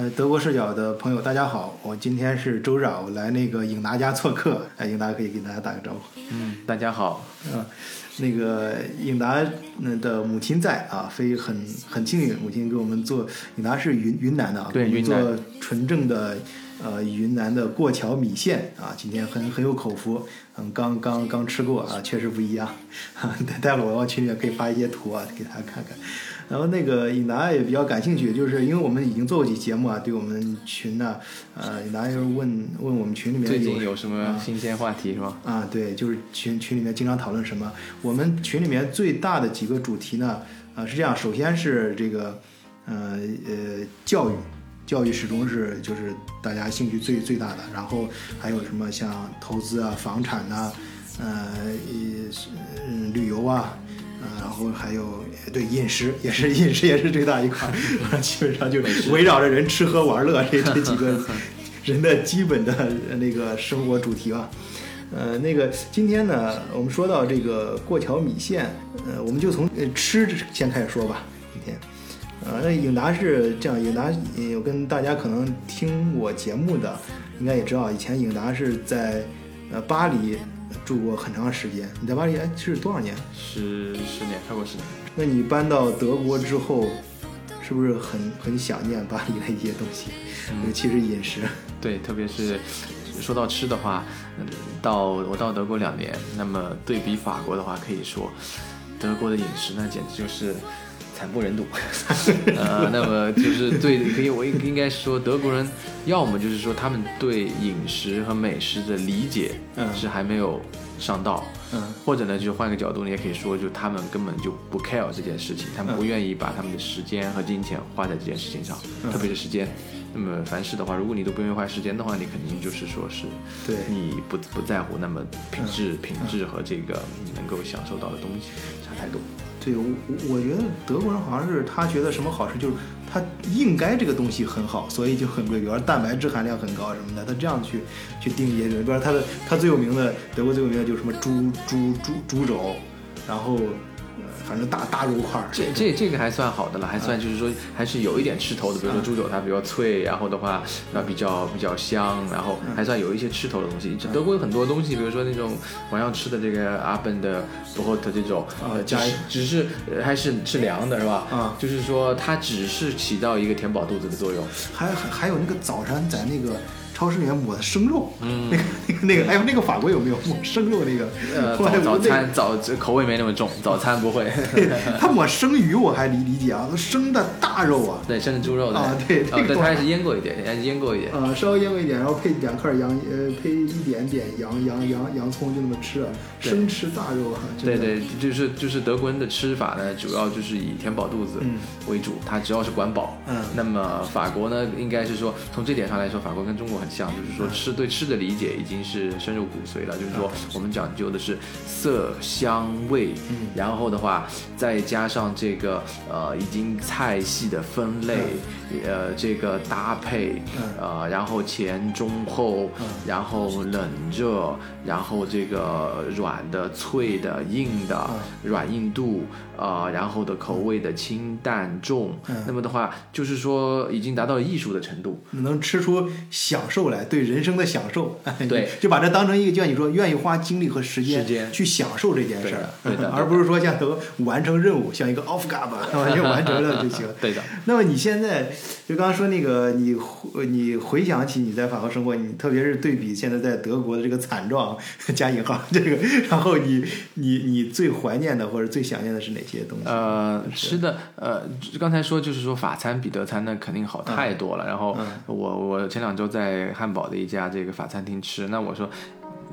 呃，德国视角的朋友，大家好，我今天是周日啊，我来那个颖达家做客，哎，颖达可以给大家打个招呼。嗯，大家好。嗯，那个颖达的母亲在啊，非很很幸运，母亲给我们做。颖达是云云南的啊，对，云南做纯正的呃云南的过桥米线啊，今天很很有口福，嗯，刚刚刚吃过啊，确实不一样。待待会儿我往群里面可以发一些图啊，给大家看看。然后那个尹达也比较感兴趣，就是因为我们已经做过几节目啊，对我们群呢，呃，尹达就是问问我们群里面最近有什么新鲜话题是吧？啊，对，就是群群里面经常讨论什么。我们群里面最大的几个主题呢，啊，是这样，首先是这个，呃呃，教育，教育始终是就是大家兴趣最最大的。然后还有什么像投资啊、房产呐，呃，嗯，旅游啊。呃，然后还有对饮食也是 饮食也是最大一块，基本上就围绕着人吃喝玩乐这这几个 人的基本的那个生活主题吧。呃，那个今天呢，我们说到这个过桥米线，呃，我们就从吃先开始说吧。今天，呃，那颖达是这样，颖达有跟大家可能听我节目的，应该也知道，以前颖达是在呃巴黎。住过很长时间，你在巴黎哎是多少年？十十年，超过十年。那你搬到德国之后，是不是很很想念巴黎的一些东西？尤其是饮食。对，特别是说到吃的话，到我到德国两年，那么对比法国的话，可以说德国的饮食那简直就是。惨不忍睹，呃，那么就是对，可以我应应该说，德国人要么就是说他们对饮食和美食的理解是还没有上道，嗯，或者呢，就是换个角度，你也可以说，就他们根本就不 care 这件事情，他们不愿意把他们的时间和金钱花在这件事情上，特别是时间。那么凡事的话，如果你都不愿意花时间的话，你肯定就是说是对你不不在乎，那么品质品质和这个你能够享受到的东西差太多。对，我我觉得德国人好像是他觉得什么好吃，就是他应该这个东西很好，所以就很贵，比如蛋白质含量很高什么的，他这样去去定义。比如他的他最有名的德国最有名的就是什么猪猪猪猪肘，然后。反正大大肉块儿，这这这个还算好的了，还算就是说还是有一点吃头的。比如说猪肘，它比较脆，然后的话那比较比较香，然后还算有一些吃头的东西。德国有很多东西，比如说那种晚上吃的这个阿本的博霍特这种，呃，只只是还是是凉的，是吧？啊，就是说它只是起到一个填饱肚子的作用。还还还有那个早餐在那个。超市里面抹的生肉，嗯，那个那个那个，哎呦，那个法国有没有抹生肉那个？呃，早餐早口味没那么重，早餐不会。他抹生鱼我还理理解啊，生的大肉啊，对，生的猪肉啊，对，对，它还是腌过一点，还是腌过一点，呃，稍微腌过一点，然后配两块羊，呃，配一点点羊羊羊洋葱，就那么吃，生吃大肉啊。对对，就是就是德国人的吃法呢，主要就是以填饱肚子为主，他只要是管饱。嗯，那么法国呢，应该是说从这点上来说，法国跟中国很。像就是说吃对吃的理解已经是深入骨髓了，就是说我们讲究的是色香味，然后的话再加上这个呃已经菜系的分类，呃这个搭配，呃然后前中后，然后冷热，然后这个软的脆的硬的软硬度，呃然后的口味的清淡重，那么的话就是说已经达到了艺术的程度，能吃出享受。来对人生的享受，对，就把这当成一个，就像你说，愿意花精力和时间去享受这件事儿，对的，而不是说像都完成任务，像一个 off guard 完全完成了就行。对的。那么你现在就刚刚说那个，你你回想起你在法国生活，你特别是对比现在在德国的这个惨状加引号这个，然后你你你最怀念的或者最想念的是哪些东西？呃，吃的，呃，刚才说就是说法餐比德餐那肯定好太多了。然后我我前两周在。汉堡的一家这个法餐厅吃，那我说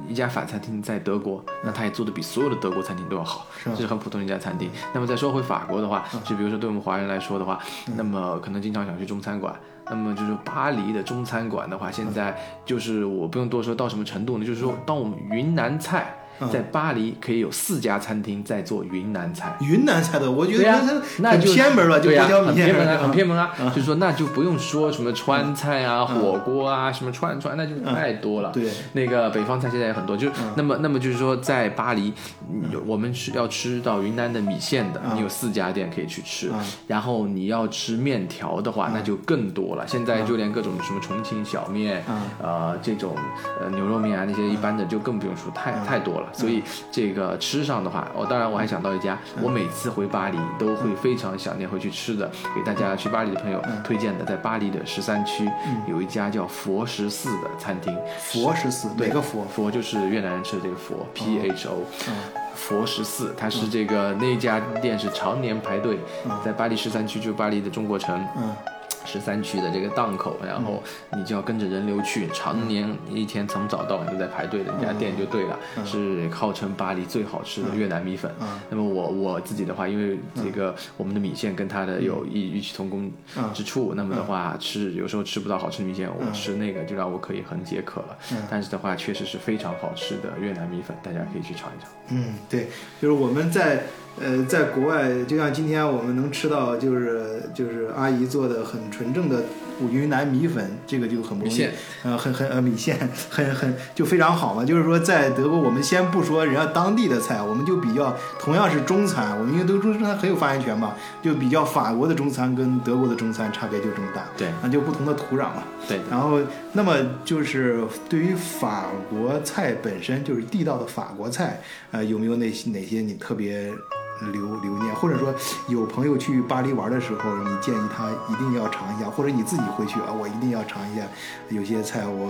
一家法餐厅在德国，那他也做的比所有的德国餐厅都要好，这是很普通的一家餐厅。那么再说回法国的话，就比如说对我们华人来说的话，那么可能经常想去中餐馆，那么就是巴黎的中餐馆的话，现在就是我不用多说到什么程度呢？就是说当我们云南菜。在巴黎可以有四家餐厅在做云南菜。云南菜的，我觉得对呀、它那就很偏门了，就对呀、不叫米线很偏门啊，很偏门。啊。就是说，那就不用说什么川菜啊、火锅啊、什么串串，那就太多了。对，那个北方菜现在也很多，就那么那么就是说，在巴黎，有我们是要吃到云南的米线的，你有四家店可以去吃。然后你要吃面条的话，那就更多了。现在就连各种什么重庆小面，呃，这种呃牛肉面啊那些一般的就更不用说，太太多了。所以这个吃上的话，我当然我还想到一家，我每次回巴黎都会非常想念回去吃的，给大家去巴黎的朋友推荐的，在巴黎的十三区有一家叫佛十四的餐厅。佛十四，哪个佛？佛就是越南人吃的这个佛，P H O。佛十四，它是这个那家店是常年排队，在巴黎十三区，就巴黎的中国城。嗯。十三区的这个档口，然后你就要跟着人流去，常年一天从早到晚都在排队的那家店就对了，是号称巴黎最好吃的越南米粉。那么我我自己的话，因为这个我们的米线跟它的有异异曲同工之处，那么的话吃有时候吃不到好吃的米线，我吃那个就让我可以很解渴了。但是的话，确实是非常好吃的越南米粉，大家可以去尝一尝。嗯，对，就是我们在呃在国外，就像今天我们能吃到，就是就是阿姨做的很纯正的云南米粉，这个就很不容易，呃，很很呃米线很很就非常好嘛。就是说在德国，我们先不说人家当地的菜，我们就比较同样是中餐，我们因为都中餐很有发言权嘛，就比较法国的中餐跟德国的中餐差别就这么大，对，那就不同的土壤嘛。对，然后，那么就是对于法国菜本身，就是地道的法国菜，呃，有没有哪些哪些你特别留留念，或者说有朋友去巴黎玩的时候，你建议他一定要尝一下，或者你自己回去啊，我一定要尝一下，有些菜我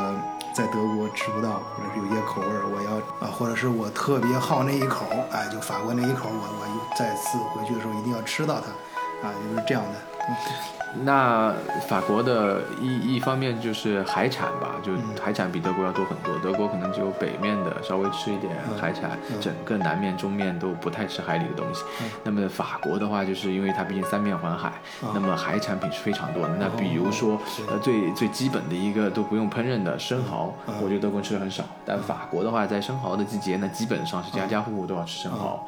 在德国吃不到，或者是有些口味儿我要啊，或者是我特别好那一口，哎，就法国那一口，我我再次回去的时候一定要吃到它，啊，就是这样的。嗯那法国的一一方面就是海产吧，就海产比德国要多很多。德国可能只有北面的稍微吃一点海产，整个南面、中面都不太吃海里的东西。那么法国的话，就是因为它毕竟三面环海，那么海产品是非常多的。那比如说，呃，最最基本的一个都不用烹饪的生蚝，我觉得德国人吃的很少。但法国的话，在生蚝的季节，那基本上是家家户户都要吃生蚝。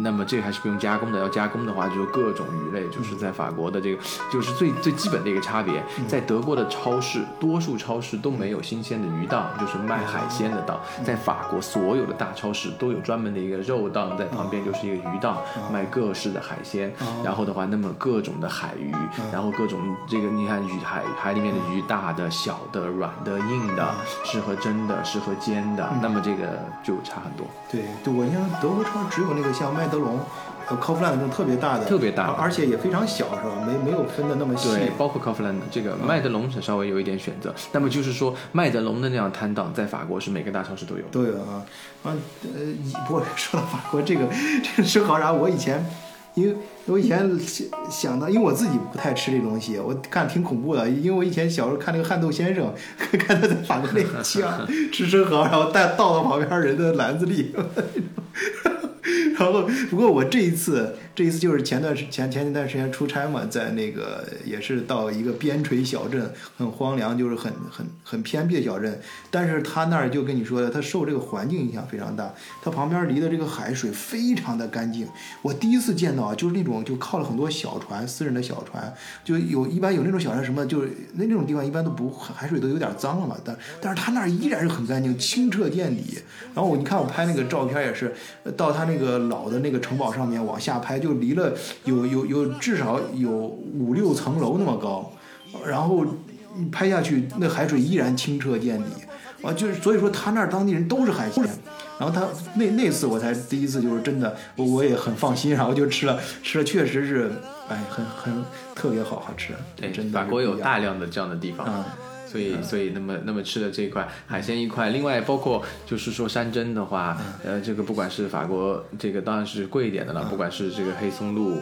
那么这个还是不用加工的，要加工的话，就是各种鱼类，就是在法国的这个就是。最最基本的一个差别，在德国的超市，多数超市都没有新鲜的鱼档，就是卖海鲜的档。在法国，所有的大超市都有专门的一个肉档，在旁边就是一个鱼档，卖各式的海鲜。然后的话，那么各种的海鱼，然后各种这个你看鱼海海里面的鱼，大的、小的、软的、硬的，适合蒸的，适合煎的，那么这个就差很多。对，对我印象德国超市只有那个像麦德龙。呃，Kaufland 这种特别大的，特别大，而且也非常小，是吧？没没有分的那么细。对，包括 Kaufland 这个麦德龙是稍微有一点选择。那么就是说，麦德龙的那样摊档在法国是每个大超市都有。都有啊，啊呃，不过说到法国这个这个生蚝啥，我以前因为我以前想到，因为我自己不太吃这东西，我看挺恐怖的。因为我以前小时候看那个憨豆先生，看他在法国那个枪吃生蚝，然后带倒到旁边人的篮子里。然后，不过我这一次，这一次就是前段时前前一段时间出差嘛，在那个也是到一个边陲小镇，很荒凉，就是很很很偏僻的小镇。但是他那儿就跟你说的，他受这个环境影响非常大，他旁边离的这个海水非常的干净。我第一次见到啊，就是那种就靠了很多小船，私人的小船，就有一般有那种小船什么，就是那那种地方一般都不海水都有点脏了嘛，但但是他那儿依然是很干净，清澈见底。然后我你看我拍那个照片也是，到他那个。老的那个城堡上面往下拍，就离了有有有至少有五六层楼那么高，然后拍下去那海水依然清澈见底，啊，就是所以说他那儿当地人都是海鲜，然后他那那次我才第一次就是真的我我也很放心，然后就吃了吃了确实是哎很很特别好好吃，对，真的法国有大量的这样的地方。嗯所以，所以那么那么吃的这一块海鲜一块，另外包括就是说山珍的话，呃，这个不管是法国这个当然是贵一点的了，不管是这个黑松露，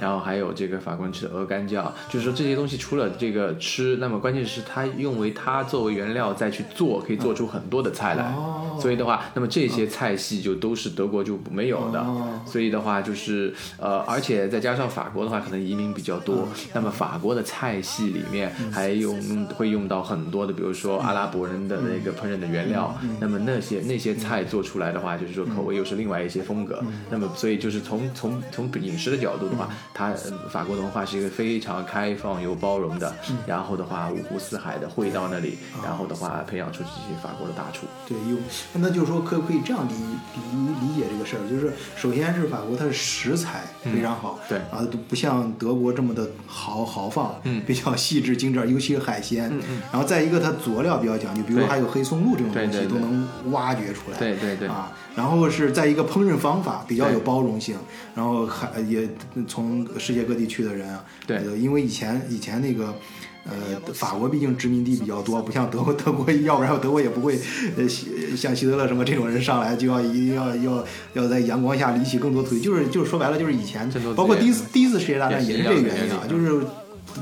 然后还有这个法国人吃的鹅肝酱，就是说这些东西除了这个吃，那么关键是它用为它作为原料再去做，可以做出很多的菜来。所以的话，那么这些菜系就都是德国就没有的。所以的话就是呃，而且再加上法国的话，可能移民比较多，那么法国的菜系里面还用会用到。很多的，比如说阿拉伯人的那个烹饪的原料，那么那些那些菜做出来的话，就是说口味又是另外一些风格。那么所以就是从从从饮食的角度的话，它法国的文化是一个非常开放又包容的，然后的话五湖四海的汇到那里，然后的话培养出这些法国的大厨。对，有那就是说可可以这样理理理解这个事儿，就是首先是法国它的食材非常好，对。啊，都不像德国这么的豪豪放，嗯。比较细致精致，尤其是海鲜，嗯嗯然后再一个它佐料比较讲究，比如对还有黑松露这种东西都能挖掘出来，对对对啊，然后是在一个烹饪方法比较有包容性，然后还也从世界各地去的人啊，对呃因为以前以前那个。呃，法国毕竟殖民地比较多，不像德国，德国要不然德国也不会，呃，像希特勒什么这种人上来就要一定要要要在阳光下离起更多土地，就是就是说白了就是以前包括第一次第一次世界大战也是这个原因啊，就是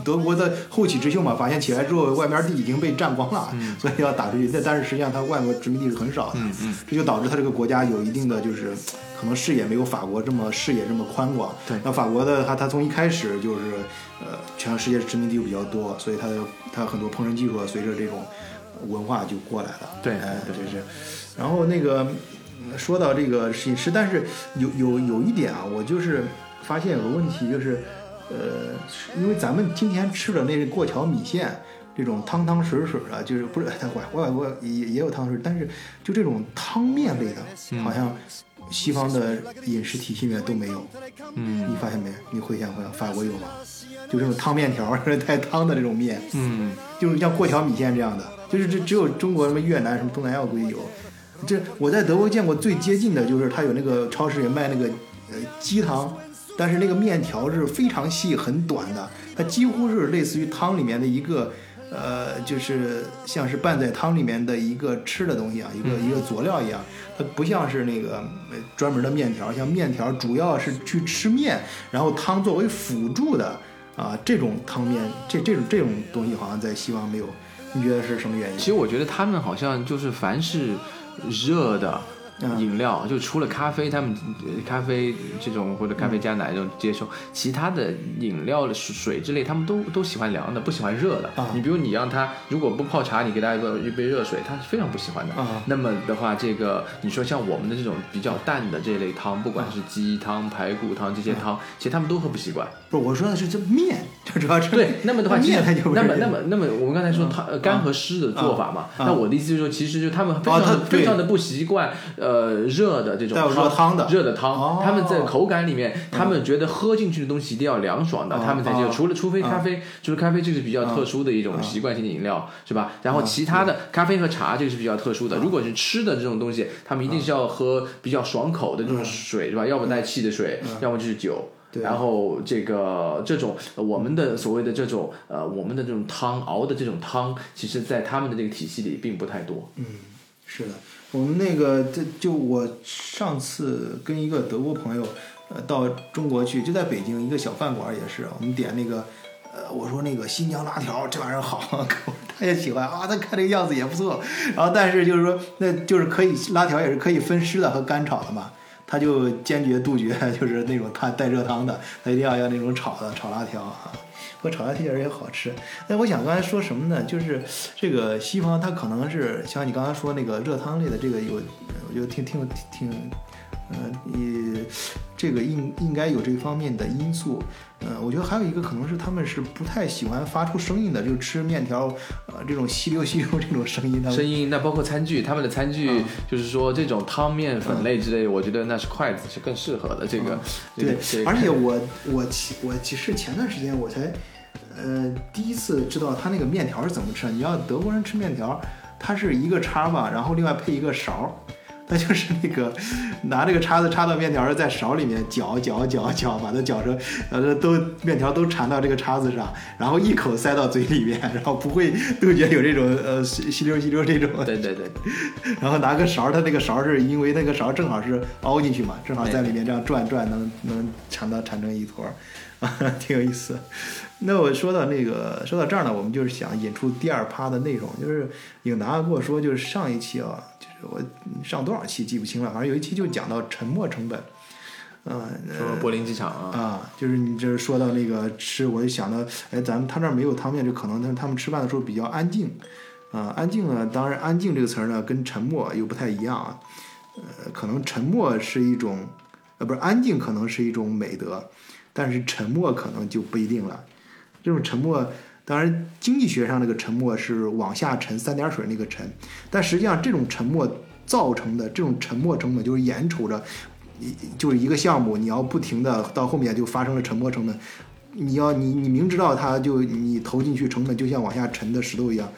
德国的后起之秀嘛，发现起来之后外面地已经被占光了，所以要打出去。但但是实际上它外国殖民地是很少的，嗯嗯这就导致它这个国家有一定的就是可能视野没有法国这么视野这么宽广。对那法国的它它从一开始就是呃全世界殖民地又比较多，所以它的它很多烹饪技术啊随着这种文化就过来了。对就是。然后那个嗯说到这个饮食，但是有有有一点啊，我就是发现有个问题，就是呃，因为咱们今天吃的那个过桥米线。这种汤汤水水的，就是不是外外国也也有汤水，但是就这种汤面类的，嗯好像西方的饮食体系里面都没有。嗯你发现没？你回想回想，法国有吗？就这种汤面条带 汤的这种面，嗯，就是像过桥米线这样的，就是这只有中国什么越南什么东南亚估计有。这我在德国见过最接近的就是他有那个超市里卖那个呃鸡汤，但是那个面条是非常细很短的，它几乎是类似于汤里面的一个呃，就是像是拌在汤里面的一个吃的东西啊，一个、一个佐料一样，它不像是那个呃专门的面条，像面条主要是去吃面，然后汤作为辅助的啊，这种汤面这这种这种东西好像在西方没有，你觉得是什么原因？其实我觉得他们好像就是凡是热的。嗯饮料就除了咖啡，他们呃咖啡这种或者咖啡加奶这种接受，其他的饮料水水之类，他们都都喜欢凉的，不喜欢热的。啊你比如你让他如果不泡茶，你给他一个一杯热水，他是非常不喜欢的。啊那么的话，这个你说像我们的这种比较淡的这类汤，不管是鸡汤、排骨汤这些汤，其实他们都喝不习惯。不是我说的是这面，就主要是对，那么的话，面那么那么那么，我们刚才说汤呃干和湿的做法嘛，啊那我的意思就是说，其实就他们非哦常非常的不习惯呃热的这种带有热汤的热的汤哦，他们在口感里面，他们觉得喝进去的东西一定要凉爽的，哦他们才接受。哦除了除非咖啡，除了咖啡这个是比较特殊的一种习惯性的饮料，是吧？然后其他的咖啡和茶这个是比较特殊的。如果是吃的这种东西，他们一定是要喝比较爽口的这种水，是吧？要么带气的水，要么就是酒。对然后这个这种呃我们的所谓的这种呃我们的这种汤熬的这种汤，其实在他们的这个体系里并不太多。嗯是的，我们那个这就我上次跟一个德国朋友，呃，到中国去，就在北京一个小饭馆也是，我们点那个，呃，我说那个新疆辣条这玩意儿好，他也喜欢啊，他看这个样子也不错，然后但是就是说，那就是可以辣条也是可以分湿的和干炒的嘛。他就坚决杜绝，就是那种他带热汤的，他一定要要那种炒的炒辣条啊。炒辣条也好吃。那我想刚才说什么呢？就是这个西方它可能是像你刚才说那个热汤类的这个有，我觉得挺挺挺，呃，也这个应应该有这方面的因素。嗯，我觉得还有一个可能是他们是不太喜欢发出声音的，就是吃面条，呃，这种吸溜吸溜这种声音，声音，那包括餐具，他们的餐具嗯就是说这种汤面粉类之类，我觉得那是筷子是更适合的。这个，这个对这，个而且我我其我其实前段时间我才，呃，第一次知道他那个面条是怎么吃的。你要德国人吃面条，它是一个叉吧，然后另外配一个勺，他就是那个拿这个叉子插到面条，在勺里面搅搅搅搅，把它搅成，呃，都面条都缠到这个叉子上，然后一口塞到嘴里面，然后不会 杜绝有这种呃吸吸溜吸溜这种对对对，然后拿个勺儿，它那个勺儿是因为那个勺儿正好是凹进去嘛，正好在里面这样转转，能能缠到缠成一坨儿，啊，挺有意思。那我说到那个说到这儿呢，我们就是想引出第二趴的内容，就是影达跟我说，就是上一期啊，就是我上多少期记不清了，反正有一期就讲到沉没成本。嗯，说柏林机场啊，啊，就是你这说到那个吃，我就想到，哎，咱们他那儿没有汤面，就可能他他们吃饭的时候比较安静，啊，安静呢，当然安静这个词儿呢跟沉默又不太一样啊，呃，可能沉默是一种，呃，不是安静可能是一种美德，但是沉默可能就不一定了，这种沉默。当然，经济学上那个沉默是往下沉三点水那个沉，但实际上这种沉默造成的这种沉默成本就是眼瞅着，一就是一个项目，你要不停的到后面就发生了沉没成本，你要你你明知道它就你投进去成本就像往下沉的石头一样，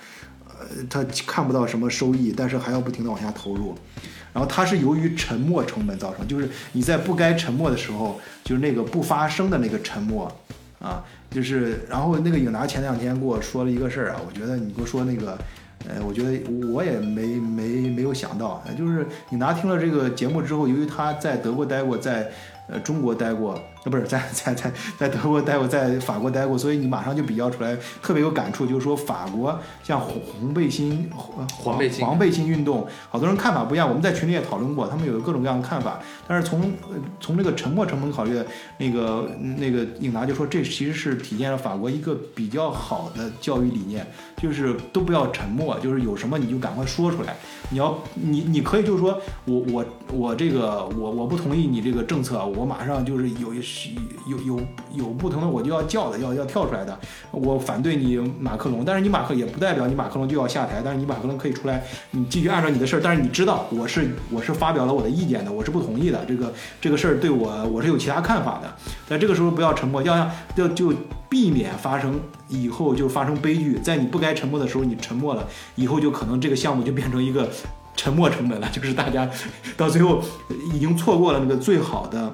呃，它看不到什么收益，但是还要不停的往下投入，然后它是由于沉没成本造成，就是你在不该沉默的时候，就是那个不发生的那个沉默，啊。就是，然后那个影达前两天跟我说了一个事儿啊，我觉得你给我说那个，呃，我觉得我也没没没有想到，就是影达听了这个节目之后，由于他在德国待过，在呃中国待过，呃不是 在在在在德国待过，在法国待过，所以你马上就比较出来，特别有感触，就是说法国像红红背心、黄背心黄背心运动，好多人看法不一样，我们在群里也讨论过，他们有各种各样的看法，但是从呃从这个沉没成本考虑，那个那个应达就说，这其实是体现了法国一个比较好的教育理念，就是都不要沉默，就是有什么你就赶快说出来。你要你你可以就是说我我我这个我我不同意你这个政策，我马上就是有有有有不同的我就要叫的要要跳出来的，我反对你马克龙，但是你马克也不代表你马克龙就要下台，但是你马克龙可以出来，你继续按照你的事儿，但是你知道我是我是发表了我的意见的，我是不同意的，这个这个事儿对我我是有其他看法的，在这个时候不要沉默，要要就避免发生以后就发生悲剧，在你不该沉默的时候你沉默了，以后就可能这个项目就变成一个沉没成本了，就是大家 到最后已经错过了那个最好的。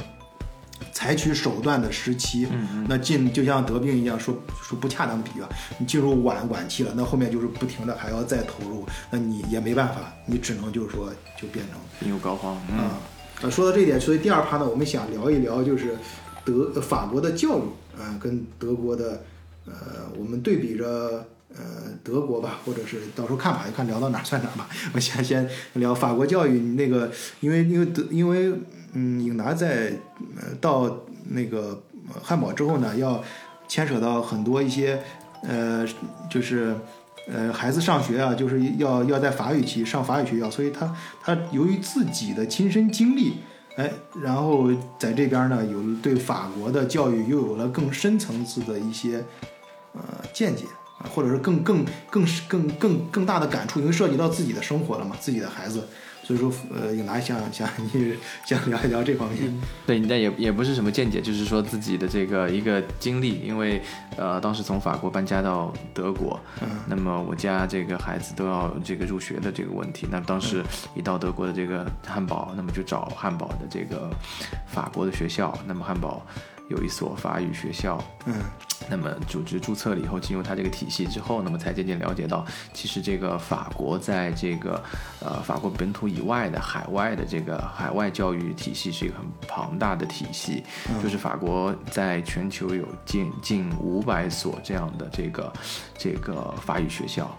采取手段的时期，嗯那进就像得病一样，说说不恰当比喻啊，你进入晚晚期了，那后面就是不停的还要再投入，那你也没办法，你只能就是说就变成病入膏肓，嗯啊，呃，说到这一点，所以第二趴呢，我们想聊一聊就是德呃法国的教育啊、跟德国的呃，我们对比着呃德国吧，或者是到时候看吧，就看聊到哪儿算哪儿吧。我先先聊法国教育，那个因为因为德因为嗯，影达在呃到那个汉堡之后呢，要牵扯到很多一些呃就是。呃，孩子上学啊，就是要要在法语区上法语学校，所以他他由于自己的亲身经历，哎，然后在这边呢，有对法国的教育又有了更深层次的一些呃见解啊，或者是更更更更更更大的感触，因为涉及到自己的生活了嘛，自己的孩子，所以说呃，影达想想你想聊一聊这方面，对，但也也不是什么见解，就是说自己的这个一个经历，因为呃，当时从法国搬家到德国，嗯。那么我家这个孩子都要这个入学的这个问题，那当时一到德国的这个汉堡，那么就找汉堡的这个法国的学校，那么汉堡有一所法语学校，嗯那么组织注册了以后，进入它这个体系之后，那么才渐渐了解到，其实这个法国在这个呃法国本土以外的海外的这个海外教育体系是一个很庞大的体系，就是法国在全球有近近五百所这样的这个这个法语学校。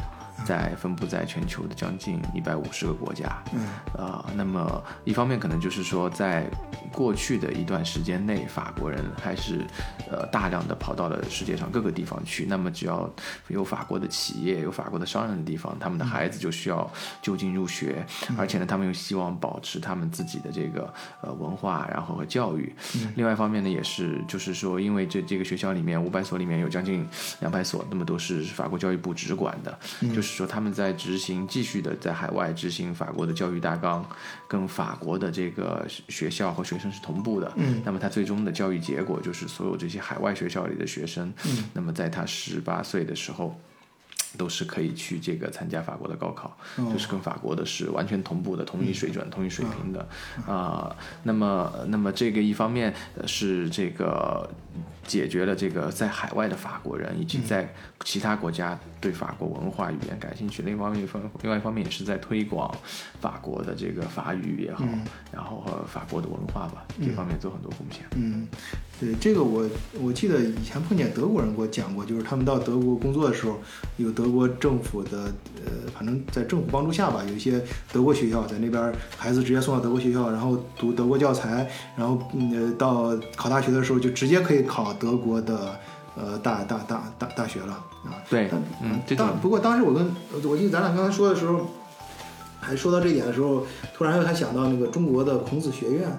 在分布在全球的将近一百五十个国家，嗯，呃，那么一方面可能就是说，在过去的一段时间内，法国人还是呃大量的跑到了世界上各个地方去。那么只要有法国的企业、有法国的商人的地方，他们的孩子就需要就近入学，而且呢，他们又希望保持他们自己的这个呃文化，然后和教育。另外一方面呢，也是就是说，因为这这个学校里面五百所里面有将近两百所，那么都是法国教育部直管的，就是说他们在执行继续的在海外执行法国的教育大纲，跟法国的这个学校和学生是同步的。嗯，那么他最终的教育结果就是所有这些海外学校里的学生，嗯，那么在他十八岁的时候。都是可以去这个参加法国的高考，哦就是跟法国的是完全同步的，同一水准、同一水平的啊、那么，那么这个一方面呃是这个解决了这个在海外的法国人以及在其他国家对法国文化语言感兴趣，另一方面一方另外一方面也是在推广法国的这个法语也好，然后和法国的文化吧，这方面做很多贡献。嗯，对这个我我记得以前碰见德国人给我讲过，就是他们到德国工作的时候，有德国政府的呃，反正在政府帮助下吧，有一些德国学校在那边孩子直接送到德国学校，然后读德国教材，然后嗯呃到考大学的时候就直接可以考德国的呃大大大大大学了啊。对，嗯，当不过当时我跟我记得咱俩刚才说的时候，还说到这一点的时候，突然又还想到那个中国的孔子学院。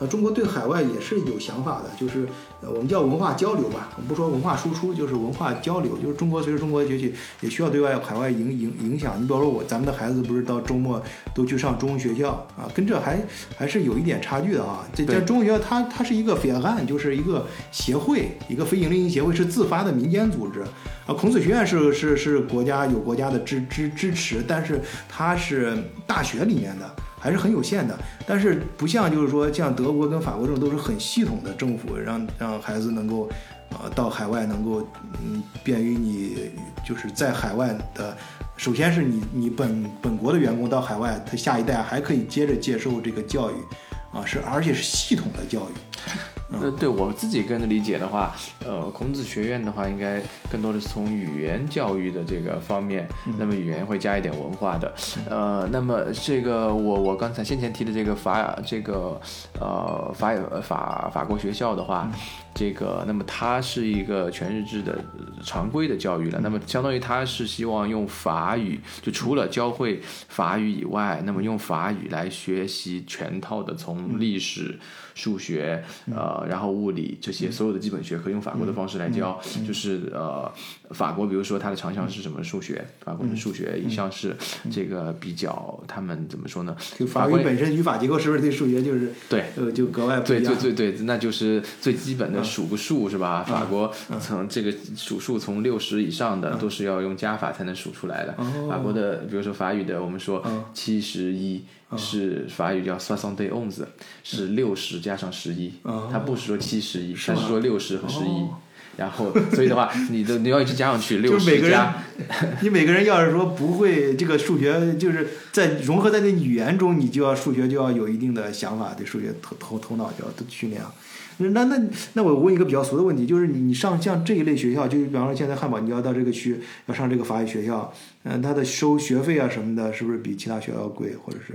呃，中国对海外也是有想法的，就是呃，我们叫文化交流吧，我们不说文化输出，就是文化交流。就是中国随着中国的崛起，也需要对外海外影影影响。你比方说我咱们的孩子不是到周末都去上中文学校啊，跟这还还是有一点差距的啊。这对在中文学校它它是一个非案，就是一个协会，一个非营利性协会，是自发的民间组织。啊，孔子学院是是是国家有国家的支支支持，但是它是大学里面的，还是很有限的。但是不像就是说像德国跟法国这种都是很系统的政府，让让孩子能够呃到海外能够嗯便于你就是在海外的。首先是你你本本国的员工到海外，他下一代还可以接着接受这个教育，啊是而且是系统的教育。呃，对我自己个人的理解的话，呃，孔子学院的话，应该更多的是从语言教育的这个方面，那么语言会加一点文化的，呃，那么这个我我刚才先前提的这个法这个呃法法法国学校的话，这个那么它是一个全日制的呃常规的教育了，那么相当于它是希望用法语，就除了教会法语以外，那么用法语来学习全套的从历史。数学，呃，然后物理这些所有的基本学科用法国的方式来教，就是呃，法国比如说它的长项是什么？数学，法国的数学一向是这个比较他们怎么说呢？就法国语本身语法结构是不是对数学就是对呃就格外不对一样？对对对，那就是最基本的数个数是吧？法国从这个数数从六十以上的都是要用加法才能数出来的。法国的比如说法语的，我们说七十一。是法语叫 soixante onze，是六十加上十一，它不是说七十一，它是说六十和十一。然后，所以的话，你的你要一直加上去，六就是每个人十加，你每个人要是说不会这个数学，就是在融合在那语言中，你就要数学就要有一定的想法，对数学头头头脑就要训练啊。那那那我问一个比较俗的问题，就是你你上像这一类学校，就比方说现在汉堡，你要到这个区要上这个法语学校，嗯、它的收学费啊什么的，是不是比其他学校要贵，或者是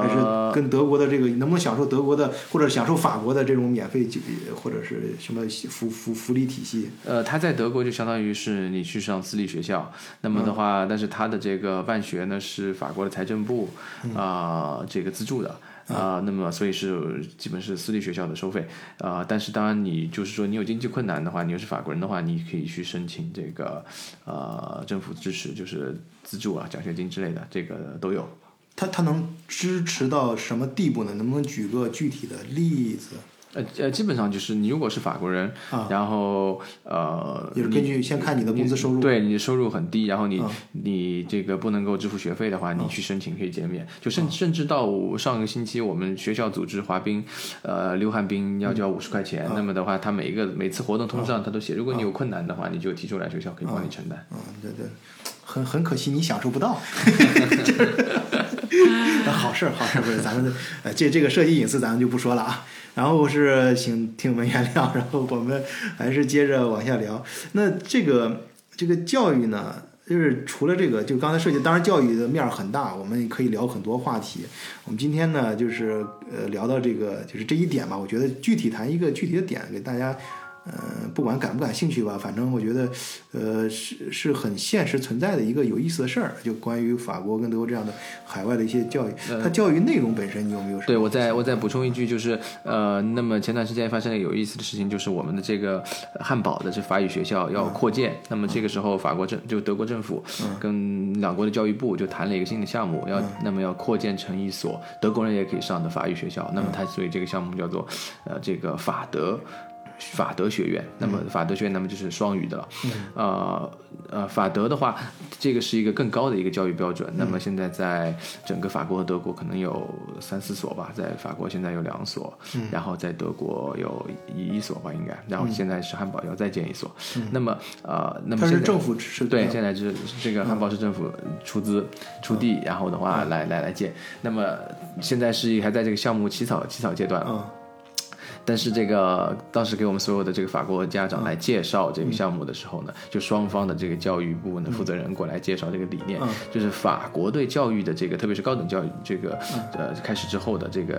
还是呃，跟德国的这个能不能享受德国的或者享受法国的这种免费就或者是什么福福福利体系？呃，他在德国就相当于是你去上私立学校，那么的话，但是他的这个办学呢是法国的财政部啊、这个资助的。啊、那么所以是基本是私立学校的收费啊、但是当然你就是说你有经济困难的话，你又是法国人的话，你可以去申请这个呃政府支持，就是资助啊、奖学金之类的，这个都有。它它能支持到什么地步呢？能不能举个具体的例子？呃呃，基本上就是你如果是法国人，啊然后呃，也是根据先看你的工资收入。对你的收入很低，然后你、嗯你这个不能够支付学费的话，你去申请可以减免。就甚甚至到我上个星期我们学校组织滑冰，呃，溜旱冰要交五十块钱。那么的话，他每一个每次活动通知上他都写，如果你有困难的话，你就提出来，学校可以帮你承担。嗯，对对，很很可惜你享受不到。好事儿好事儿，不是咱们呃这这个涉及隐私咱们就不说了啊。然后是请听我们原谅，然后我们还是接着往下聊。那这个这个教育呢，就是除了这个，就刚才涉及，当然教育的面儿很大，我们可以聊很多话题。我们今天呢，就是呃聊到这个，就是这一点吧。我觉得具体谈一个具体的点给大家。呃，不管感不感兴趣吧，反正我觉得，呃，是是很现实存在的一个有意思的事儿，就关于法国跟德国这样的海外的一些教育，它教育内容本身你有没有什么？对，我再我再补充一句，就是呃，那么前段时间发生了有意思的事情，就是我们的这个呃汉堡的这法语学校要扩建，那么这个时候法国政就德国政府跟两国的教育部就谈了一个新的项目，要那么要扩建成一所德国人也可以上的法语学校，那么它所以这个项目叫做呃这个法德。法德学院，那么法德学院，那么就是双语的了。呃呃，法德的话，这个是一个更高的一个教育标准。那么现在在整个法国和德国可能有三四所吧，在法国现在有两所，然后在德国有一所吧，应该。然后现在是汉堡要再建一所。那么呃，那么它是政府支持对，现在是这个汉堡市政府出资出地，然后的话来来来建。那么现在是还在这个项目起草起草阶段。嗯但是这个当时给我们所有的这个法国家长来介绍这个项目的时候呢，就双方的这个教育部的负责人过来介绍这个理念，就是法国对教育的这个，特别是高等教育这个呃开始之后的这个。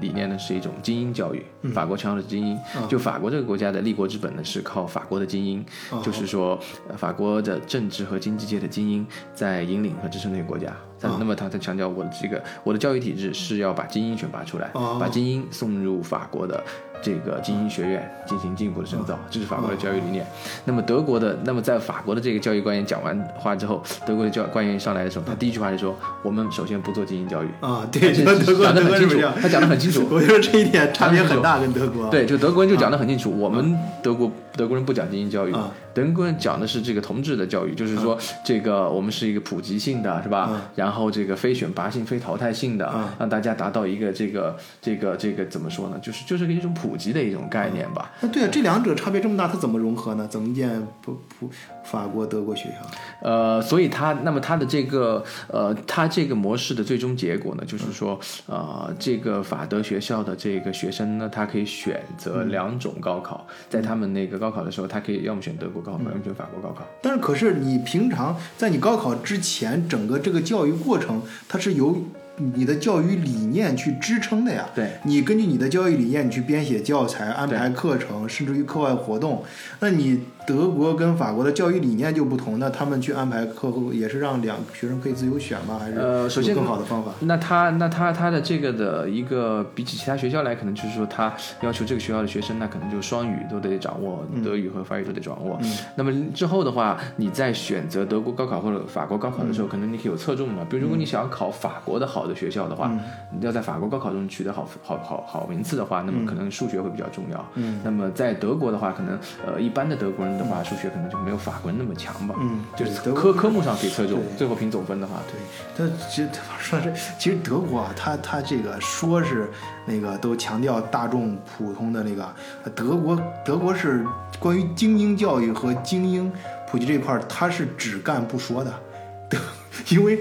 理念呢是一种精英教育，法国强调的精英。就法国这个国家的立国之本呢是靠法国的精英，就是说法国的政治和经济界的精英在引领和支撑这个国家。那么他在强调我的这个我的教育体制是要把精英选拔出来，把精英送入法国的。这个精英学院进行进一步的深造，这是法国的教育理念。那么德国的，那么在法国的这个教育官员讲完话之后，德国的教官员上来的时候，他第一句话就说：“我们首先不做精英教育。”啊，对，德国讲得很清楚，他讲得很清楚。我觉得这一点差别很大，跟德国。对，就德国人就讲得很清楚，我们德国德国人不讲精英教育。德国人讲的是这个同质的教育，就是说这个我们是一个普及性的，是吧？然后这个非选拔性、非淘汰性的，让大家达到一个这个这个这个怎么说呢？就是就是一种普及的一种概念吧。那对啊，这两者差别这么大，它怎么融合呢？怎么建普普法国、德国学校？呃，所以它那么它的这个呃，它这个模式的最终结果呢，就是说呃，这个法德学校的这个学生呢，他可以选择两种高考，在他们那个高考的时候，他可以要么选德国。高考要么选法国高考，但是可是你平常在你高考之前，整个这个教育过程，它是由你的教育理念去支撑的呀。对，你根据你的教育理念，你去编写教材、安排课程，甚至于课外活动，那你。德国跟法国的教育理念就不同，那他们去安排课后也是让两学生可以自由选吗？还是呃，首先更好的方法？那他那他他的这个的一个比起其他学校来，可能就是说他要求这个学校的学生，那可能就双语都得掌握，德语和法语都得掌握。那么之后的话，你在选择德国高考或者法国高考的时候，可能你可以有侧重嘛。比如如果你想要考法国的好的学校的话，你要在法国高考中取得好好好好名次的话，那么可能数学会比较重要。嗯。那么在德国的话，可能呃一般的德国人的话，数学可能就没有法国人那么强吧？嗯，就是科科目上可以侧重，最后评总分的话，对。但其实说是，其实德国啊，他他这个说是那个都强调大众普通的那个，德国德国是关于精英教育和精英普及这一块，他是只干不说的，因为。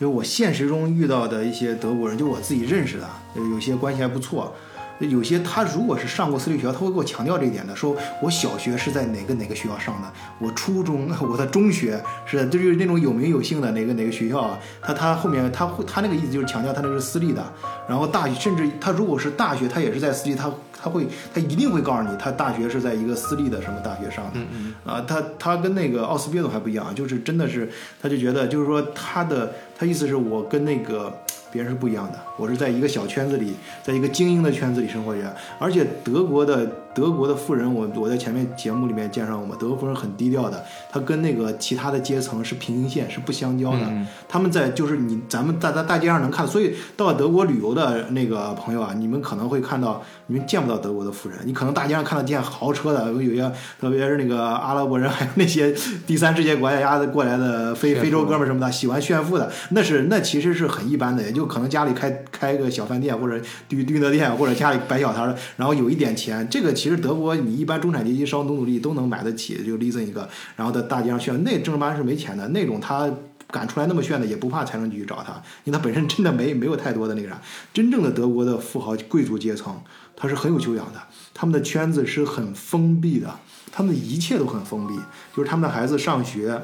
就我现实中遇到的一些德国人，就我自己认识的，有些关系还不错。有些他如果是上过私立学校，他会给我强调这一点的，说我小学是在哪个哪个学校上的，我初中 我的中学是就是那种有名有姓的哪个哪个学校啊。他他后面他会他那个意思就是强调他那是私立的，然后大学甚至他如果是大学，他也是在私立，他他会他一定会告诉你，他大学是在一个私立的什么大学上的。嗯啊，他他跟那个奥斯别总还不一样，就是真的是他就觉得就是说他的。他意思是我跟那个别人是不一样的，我是在一个小圈子里，在一个精英的圈子里生活着，而且德国的。德国的富人，我我在前面节目里面介绍过嘛，德国富人很低调的，他跟那个其他的阶层是平行线，是不相交的。他们在就是你咱们在在大街上能看，所以到德国旅游的那个朋友啊，你们可能会看到，你们见不到德国的富人，你可能大街上看到见豪车的，有些特别是那个阿拉伯人，还有那些第三世界国家的过来的非非洲哥们什么的，喜欢炫富的，那是那其实是很一般的，也就可能家里开开个小饭店或者 düdüner 店，或者家里摆小摊，然后有一点钱，这个其实。德国，你一般中产阶级稍努努力都能买得起，就 leasing 一个，然后在大街上炫。那正儿八经是没钱的那种，他敢出来那么炫的，也不怕财政局去找他，因为他本身真的没没有太多的那个啥。真正的德国的富豪贵族阶层，他是很有修养的，他们的圈子是很封闭的，他们的一切都很封闭，就是他们的孩子上学，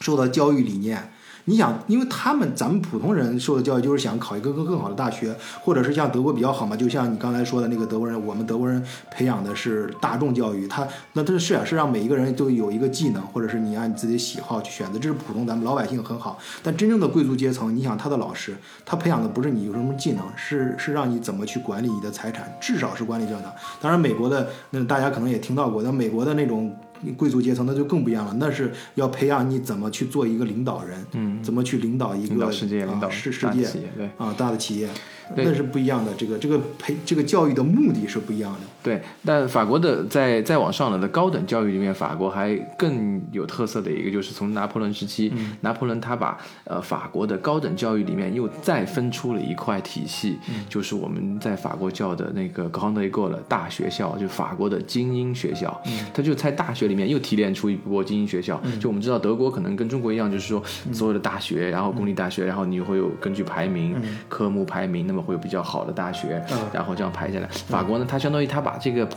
受到教育理念。你想，因为他们咱们普通人受的教育就是想考一个更更好的大学，或者是像德国比较好嘛？就像你刚才说的那个德国人，我们德国人培养的是大众教育，他那他是啊，是让每一个人都有一个技能，或者是你按你自己的喜好去选择，这是普通咱们老百姓很好。但真正的贵族阶层，你想他的老师，他培养的不是你有什么技能，是是让你怎么去管理你的财产，至少是管理这样的。当然，美国的那大家可能也听到过，那美国的那种。贵族阶层那就更不一样了，那是要培养你怎么去做一个领导人，嗯，怎么去领导一个世界、领导世世界，对啊，大的企业。对那是不一样的。这个这个培这个教育的目的是不一样的。对，但法国的在再往上了的高等教育里面，法国还更有特色的一个就是从拿破仑时期，拿破仑他把呃法国的高等教育里面又再分出了一块体系，就是我们在法国叫的那个 Grand École 大学校，就法国的精英学校。他就在大学里面又提炼出一波精英学校。就我们知道德国可能跟中国一样，就是说所有的大学，然后公立大学，然后你会有根据排名、科目排名，那么会有比较好的大学，然后这样排下来。法国呢，它相当于它把这个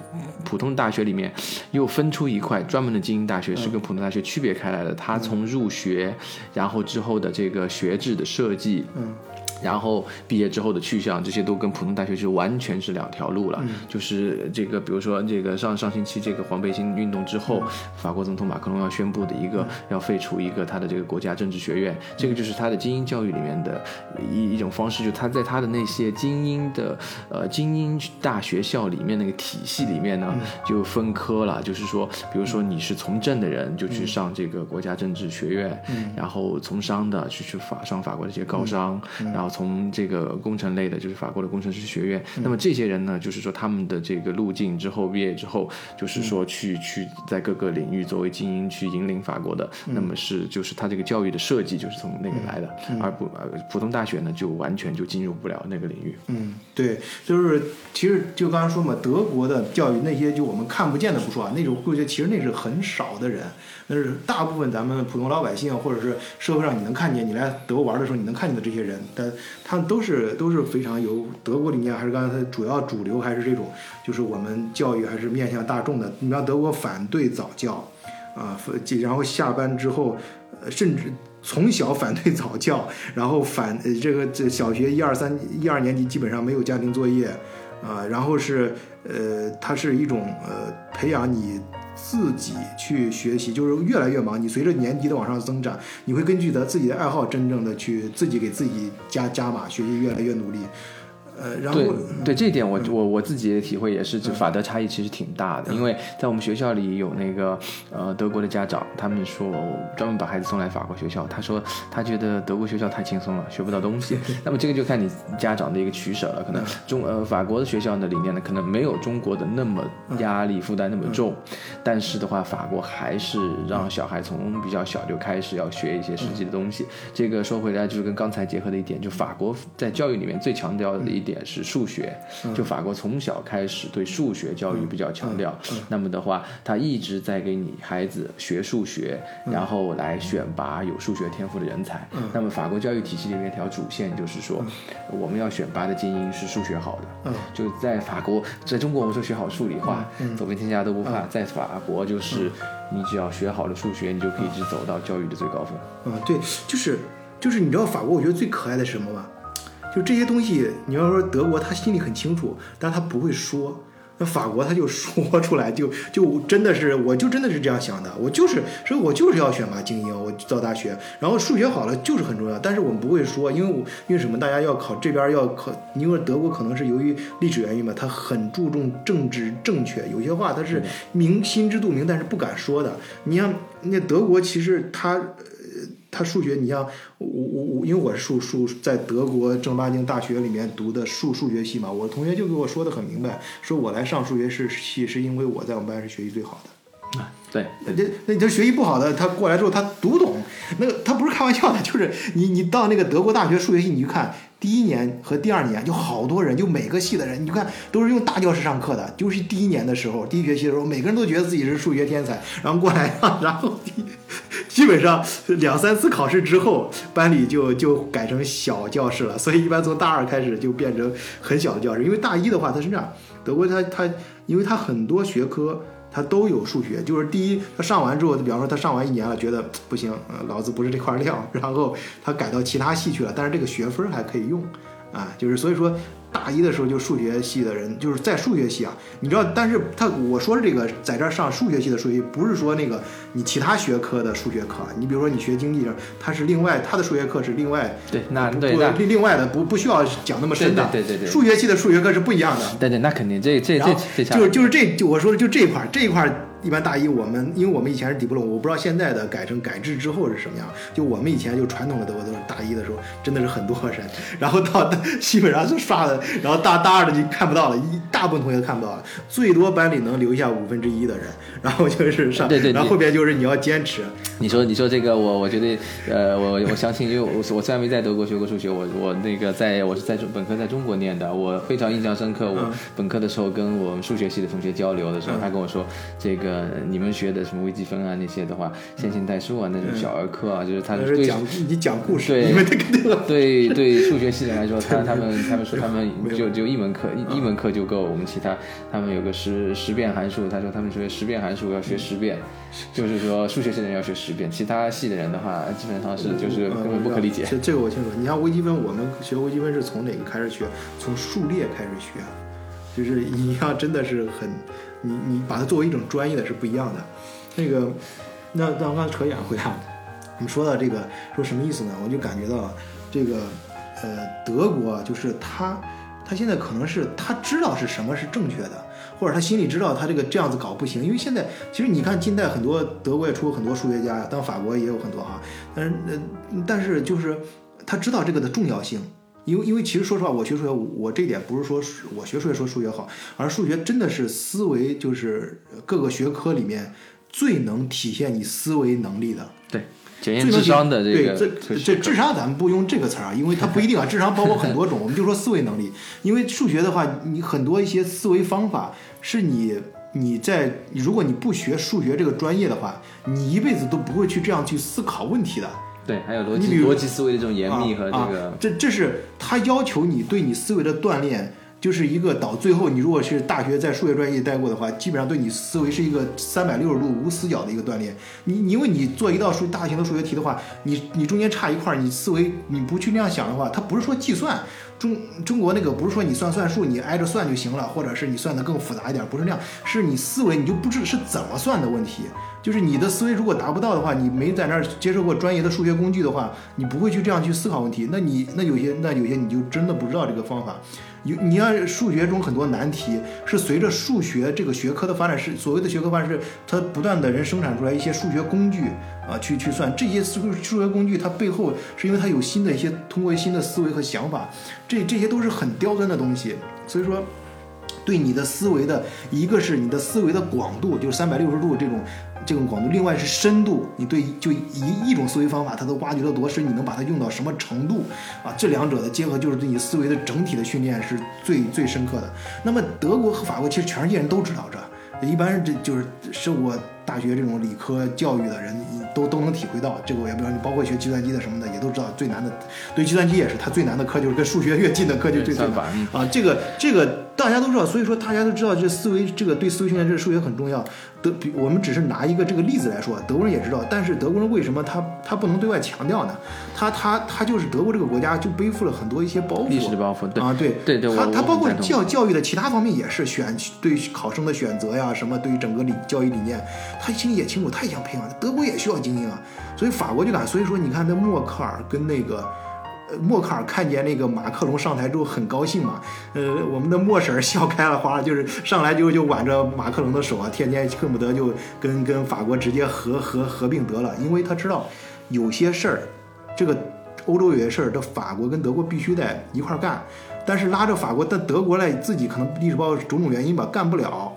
普通大学里面又分出一块专门的精英大学，是跟普通大学区别开来的。它从入学，然后之后的这个学制的设计，嗯。然后毕业之后的去向，这些都跟普通大学就完全是两条路了。就是这个，比如说这个上上星期这个黄背心运动之后，法国总统马克龙要宣布的一个要废除一个他的这个国家政治学院，这个就是他的精英教育里面的一一种方式，就他在他的那些精英的呃精英大学校里面那个体系里面呢，就分科了，就是说，比如说你是从政的人，就去上这个国家政治学院，然后从商的去去法上法国的一些高商，然后。从这个工程类的，就是法国的工程师学院。那么这些人呢，就是说他们的这个路径之后毕业之后，就是说去去在各个领域作为精英去引领法国的。那么是就是他这个教育的设计就是从那个来的，而不普通大学呢就完全就进入不了那个领域。嗯，对，就是其实就刚才说嘛，德国的教育那些就我们看不见的不说啊，那种估计其实那是很少的人，那是大部分咱们普通老百姓或者是社会上你能看见，你来德国玩的时候你能看见的这些人，但他都是都是非常有德国理念，还是刚才主要主流还是这种，就是我们教育还是面向大众的。你像德国反对早教，啊，然后下班之后，甚至从小反对早教，然后反这个这小学一二三一二年级基本上没有家庭作业，啊，然后是呃，它是一种呃培养你。自己去学习，就是越来越忙。你随着年级的往上增长，你会根据他自己的爱好，真正的去自己给自己加加码，学习越来越努力。呃，然后对对这一点，我我我自己的体会也是，就法德差异其实挺大的。因为在我们学校里有那个呃德国的家长，他们说专门把孩子送来法国学校，他说他觉得德国学校太轻松了，学不到东西。那么这个就看你家长的一个取舍了。可能中呃法国的学校的理念呢，可能没有中国的那么压力负担那么重，但是的话，法国还是让小孩从比较小就开始要学一些实际的东西。这个说回来就是跟刚才结合的一点，就法国在教育里面最强调的一。点是数学，就法国从小开始对数学教育比较强调。那么的话，他一直在给你孩子学数学，然后来选拔有数学天赋的人才。那么法国教育体系里面一条主线就是说，我们要选拔的精英是数学好的。就在法国，在中国我们说学好数理化，走遍天下都不怕。在法国就是你只要学好了数学，你就可以一直走到教育的最高峰。嗯，对，就是就是你知道法国，我觉得最可爱的是什么吗？就这些东西，你要说德国，他心里很清楚，但他不会说。那法国他就说出来，就就真的是，我就真的是这样想的。我就是，所以我就是要选拔精英，我到大学，然后数学好了就是很重要。但是我们不会说，因为我因为什么？大家要考这边要考，因为德国可能是由于历史原因嘛，他很注重政治正确，有些话他是明心知肚明，但是不敢说的。你像那德国，其实他。他数学，你像我我我，因为我是数数在德国正儿八经大学里面读的数数学系嘛，我同学就给我说的很明白，说我来上数学系是因为我在我们班是学习最好的。啊，对，那那你这学习不好的，他过来之后他读懂，那个他不是开玩笑的，就是你你到那个德国大学数学系，你去看。第一年和第二年就好多人，就每个系的人，你看都是用大教室上课的。就是第一年的时候，第一学期的时候，每个人都觉得自己是数学天才，然后过来，然后基本上两三次考试之后，班里就就改成小教室了。所以一般从大二开始就变成很小的教室，因为大一的话，它是这样，德国它它，因为它很多学科。他都有数学，就是第一，他上完之后，比方说他上完一年了，觉得不行，老子不是这块料，然后他改到其他系去了，但是这个学分还可以用，啊，就是所以说。大一的时候就数学系的人，就是在数学系啊，你知道，但是他我说的这个在这儿上数学系的数学，不是说那个你其他学科的数学课，你比如说你学经济的，他是另外，他的数学课是另外，对，那对另另外的不不需要讲那么深的，对对对，数学系的数学课是不一样的，对对，那肯定这这这这就是就是这就我说的就这一块这一块。一般大一我们，因为我们以前是底部了，我不知道现在的改成改制之后是什么样。就我们以前就传统的德国都是大一的时候真的是很多人，然后到基本上就刷的，然后大大二的就看不到了，一大部分同学看不到了，最多班里能留下五分之一的人，然后就是上，对对对。然后后边就是你要坚持，你说你说这个我我觉得呃我我相信，因为我我虽然没在德国学过数学，我我那个在我是在中本科在中国念的，我非常印象深刻。我嗯。本科的时候跟我们数学系的同学交流的时候，嗯。他跟我说，这个你们学的什么微积分啊那些的话，线性代数啊那种小儿科啊，就是他是讲你讲故事，对你们这个这个对对数学系的来说，他 他们他们说他们就就一门课一一门课就够，我们其他他们有个十十变函数，他说他们学十变函数要学十遍，就是说数学系的人要学十遍，其他系的人的话基本上是就是根本不可理解。这这个我清楚。你像微积分，我们学微积分是从哪个开始学？从数列开始学，就是你要真的是很，你你把它作为一种专业的是不一样的。那个，那那我刚才扯远回来，我们说到这个说什么意思呢？我就感觉到这个，呃，德国就是他他现在可能是他知道是什么是正确的。或者他心里知道他这个这样子搞不行，因为现在其实你看近代很多德国也出很多数学家呀，当法国也有很多哈，但是呃但是就是他知道这个的重要性，因为因为其实说实话，我学数学我这点不是说我学数学说数学好，而数学真的是思维就是各个学科里面最能体现你思维能力的。对，检验智商的这个对个这这智商咱们不用这个词儿啊，因为它不一定啊，智商包括很多种，我们就说思维能力。因为数学的话，你很多一些思维方法是你你在如果你不学数学这个专业的话，你一辈子都不会去这样去思考问题的。对，还有逻辑逻辑思维的这种严密和这啊个啊、这这是他要求你对你思维的锻炼，就是一个到最后你如果是大学在数学专业待过的话，基本上对你思维是一个三百六十度无死角的一个锻炼。你你因为你做一道数大型的数学题的话，你你中间差一块，你思维你不去那样想的话，它不是说计算。中中国那个不是说你算算数你挨着算就行了，或者是你算的更复杂一点，不是那样，是你思维你就不知是怎么算的问题。就是你的思维如果达不到的话，你没在那儿接受过专业的数学工具的话，你不会去这样去思考问题。那你那有些那有些你就真的不知道这个方法。有你要数学中很多难题是随着数学这个学科的发展，是所谓的学科发展是它不断的人生产出来一些数学工具啊，去去算这些数数学工具，它背后是因为它有新的一些通过新的思维和想法，这这些都是很刁钻的东西。所以说。对你的思维的一个是你的思维的广度，就是三百六十度这种这种广度；另外是深度，你对就一一种思维方法，它都挖掘到多深，你能把它用到什么程度啊？这两者的结合，就是对你思维的整体的训练是最最深刻的。那么德国和法国，其实全世界人都知道这，一般这就是是我大学这种理科教育的人都都能体会到。这个我也不知道，你包括学计算机的什么的，也都知道最难的，对计算机也是，它最难的科就是跟数学越近的科就最难啊。这个这个大家都知道，所以说大家都知道这思维这个对思维训练这个数学很重要。德比我们只是拿一个这个例子来说，德国人也知道，但是德国人为什么他他不能对外强调呢？他他他就是德国这个国家就背负了很多一些包袱，历史的包袱。对啊，对对对，他他包括教教育的其他方面也是选对考生的选择呀，什么对于整个理教育理念，他心里也清楚，他也想培养。德国也需要精英啊，所以法国就敢，所以说你看那默克尔跟那个。呃，默克尔看见那个马克龙上台之后很高兴嘛，呃，我们的莫婶儿笑开了花，就是上来就就挽着马克龙的手啊，天天恨不得就跟跟法国直接合合合并得了，因为他知道有些事儿，这个欧洲有些事儿，这法国跟德国必须得一块儿干，但是拉着法国，但德国嘞自己可能历史包括种种原因吧，干不了，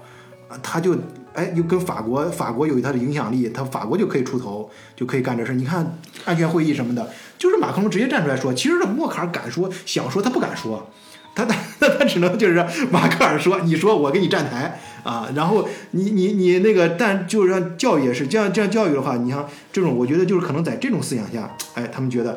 他就哎又跟法国，法国有他的影响力，他法国就可以出头，就可以干这事。你看安全会议什么的，就是马克龙直接站出来说，其实这默克尔敢说，想说他不敢说。他他 他只能就是让马克尔说，你说我给你站台啊，然后你你你那个，但就是让教育也是这样这样教育的话，你像这种，我觉得就是可能在这种思想下，哎，他们觉得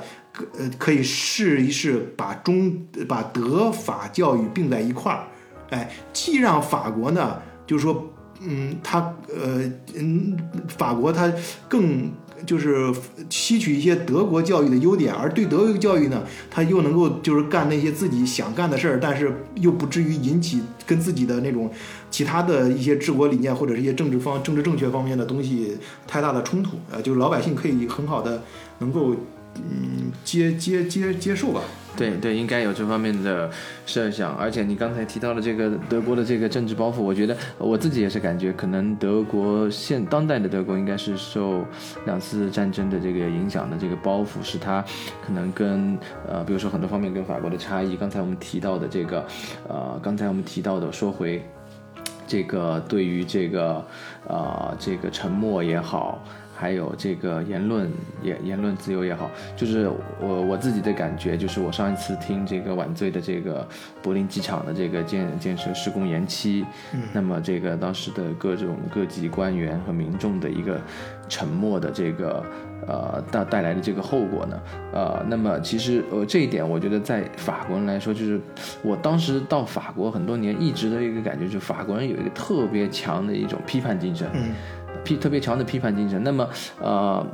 呃可以试一试把中把德法教育并在一块儿，哎，既让法国呢，就是说。嗯，他呃嗯，法国他更就是吸取一些德国教育的优点，而对德国教育呢，他又能够就是干那些自己想干的事儿，但是又不至于引起跟自己的那种其他的一些治国理念或者是一些政治方政治正确方面的东西太大的冲突、呃，就是老百姓可以很好的能够嗯接接接接受吧。对对，应该有这方面的设想。而且你刚才提到的这个德国的这个政治包袱，我觉得我自己也是感觉，可能德国现当代的德国应该是受两次战争的这个影响的这个包袱，是它可能跟呃，比如说很多方面跟法国的差异。刚才我们提到的这个，呃，刚才我们提到的说回这个对于这个呃这个沉默也好。还有这个言论也言论自由也好，就是我我自己的感觉，就是我上一次听这个晚醉的这个柏林机场的这个建建设施工延期，那么这个当时的各种各级官员和民众的一个沉默的这个呃带带来的这个后果呢，呃，那么其实呃这一点，我觉得在法国人来说，就是我当时到法国很多年，一直的一个感觉，就是法国人有一个特别强的一种批判精神。批特别强的批判精神，那么呃，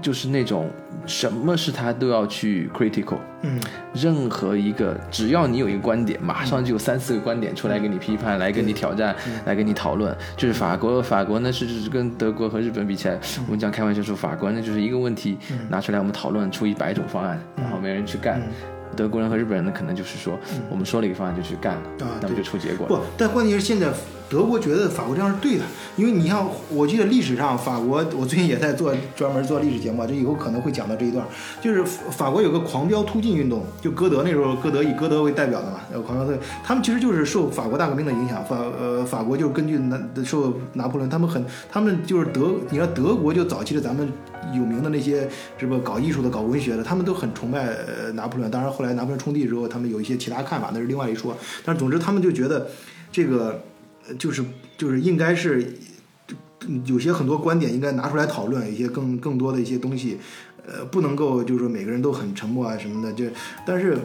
就是那种什么是他都要去 critical，嗯，任何一个只要你有一个观点，马上就有三四个观点出来给你批判，来跟你挑战，来跟你讨论。就是法国，法国呢是跟德国和日本比起来，我们讲开玩笑说，法国呢就是一个问题拿出来我们讨论出一百种方案，然后没人去干。德国人和日本人呢，可能就是说，我们说了一个方案就去干了，那么就出结果。不，但关键是现在。德国觉得法国这样是对的，因为你像我记得历史上法国，我最近也在做专门做历史节目，这以后可能会讲到这一段，就是法国有个狂飙突进运动，就歌德那时候，歌德以歌德为代表的嘛，狂飙突，他们其实就是受法国大革命的影响，法呃法国就根据拿受拿破仑，他们很他们就是德，你看德国就早期的咱们有名的那些什么搞艺术的、搞文学的，他们都很崇拜呃拿破仑，当然后来拿破仑称帝之后，他们有一些其他看法，那是另外一说，但总之他们就觉得这个。就是就是应该是有些很多观点应该拿出来讨论，一些更更多的一些东西，呃，不能够就是说每个人都很沉默啊什么的。就但是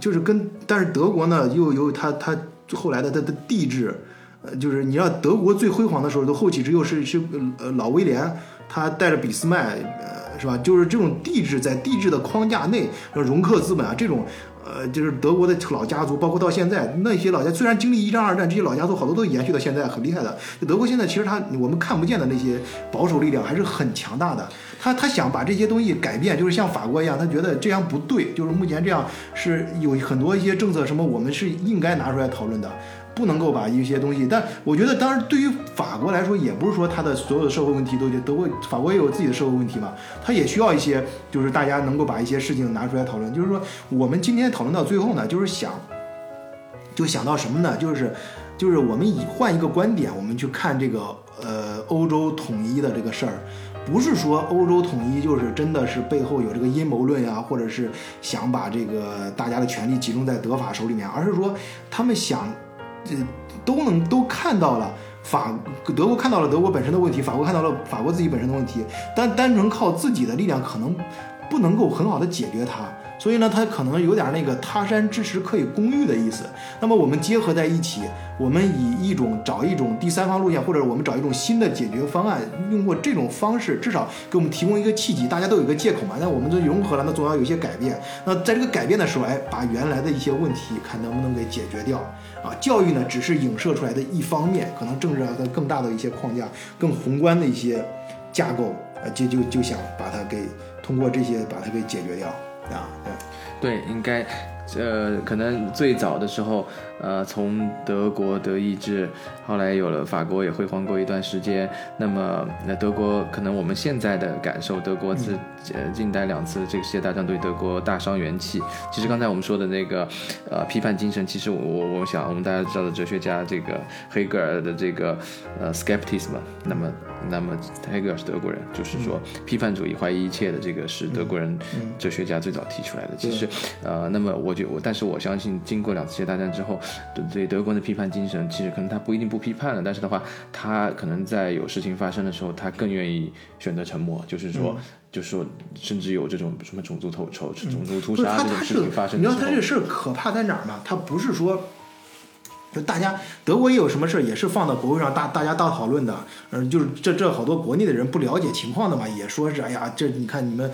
就是跟但是德国呢又有他他后来的他的帝制，呃，就是你要德国最辉煌的时候，都后起之又是是呃老威廉他带着俾斯麦，呃，是吧？就是这种帝制在帝制的框架内，容克资本啊这种。呃，就是德国的老家族，包括到现在那些老家，虽然经历一战、二战，这些老家族好多都延续到现在，很厉害的。就德国现在其实他我们看不见的那些保守力量还是很强大的。他他想把这些东西改变，就是像法国一样，他觉得这样不对，就是目前这样是有很多一些政策什么，我们是应该拿出来讨论的。不能够把一些东西，但我觉得，当然，对于法国来说，也不是说他的所有的社会问题都德国、法国也有自己的社会问题嘛，他也需要一些，就是大家能够把一些事情拿出来讨论。就是说，我们今天讨论到最后呢，就是想，就想到什么呢？就是，就是我们以换一个观点，我们去看这个呃欧洲统一的这个事儿，不是说欧洲统一就是真的是背后有这个阴谋论呀，或者是想把这个大家的权力集中在德法手里面，而是说他们想。这都能都看到了法德国看到了德国本身的问题，法国看到了法国自己本身的问题，但单纯靠自己的力量可能不能够很好的解决它。所以呢，它可能有点那个他山之石可以攻玉的意思。那么我们结合在一起，我们以一种找一种第三方路线，或者我们找一种新的解决方案，用过这种方式，至少给我们提供一个契机。大家都有个借口嘛，那我们这融合了，那总要有一些改变。那在这个改变的时候，哎，把原来的一些问题看能不能给解决掉啊？教育呢，只是影射出来的一方面，可能政治上的更大的一些框架、更宏观的一些架构，呃，就就就想把它给通过这些把它给解决掉。啊，对，对，应该，呃，可能最早的时候，呃，从德国德意志，后来有了法国也辉煌过一段时间。那么，那德国可能我们现在的感受，德国自呃近代两次这个世界大战对德国大伤元气。其实刚才我们说的那个，呃，批判精神，其实我我想我们大家知道的哲学家这个黑格尔的这个呃 skepticism，那么。那么，黑格尔是德国人，就是说批判主义、怀疑一切的这个是德国人哲学家最早提出来的。其实，呃，那么我就我，但是我相信，经过两次世界大战之后，对德国人的批判精神，其实可能他不一定不批判了，但是的话，他可能在有事情发生的时候，他更愿意选择沉默。就是说，就是说，甚至有这种什么种族仇仇、种族屠杀这种事情发生。你知道他这个事儿可怕在哪儿吗？他不是说。就大家德国也有什么事儿，也是放到国会上大大家大讨论的，嗯，就是这这好多国内的人不了解情况的嘛，也说是哎呀，这你看你们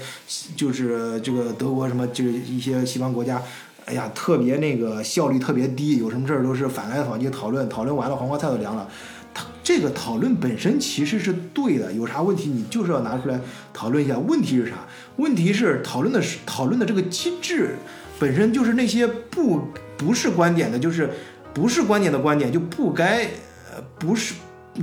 就是这个德国什么，就是一些西方国家，哎呀，特别那个效率特别低，有什么事儿都是反来反去讨论，讨论完了黄瓜菜都凉了。他这个讨论本身其实是对的，有啥问题你就是要拿出来讨论一下。问题是啥？问题是讨论的是讨论的这个机制本身就是那些不不是观点的，就是不是观点的观点就不该呃不是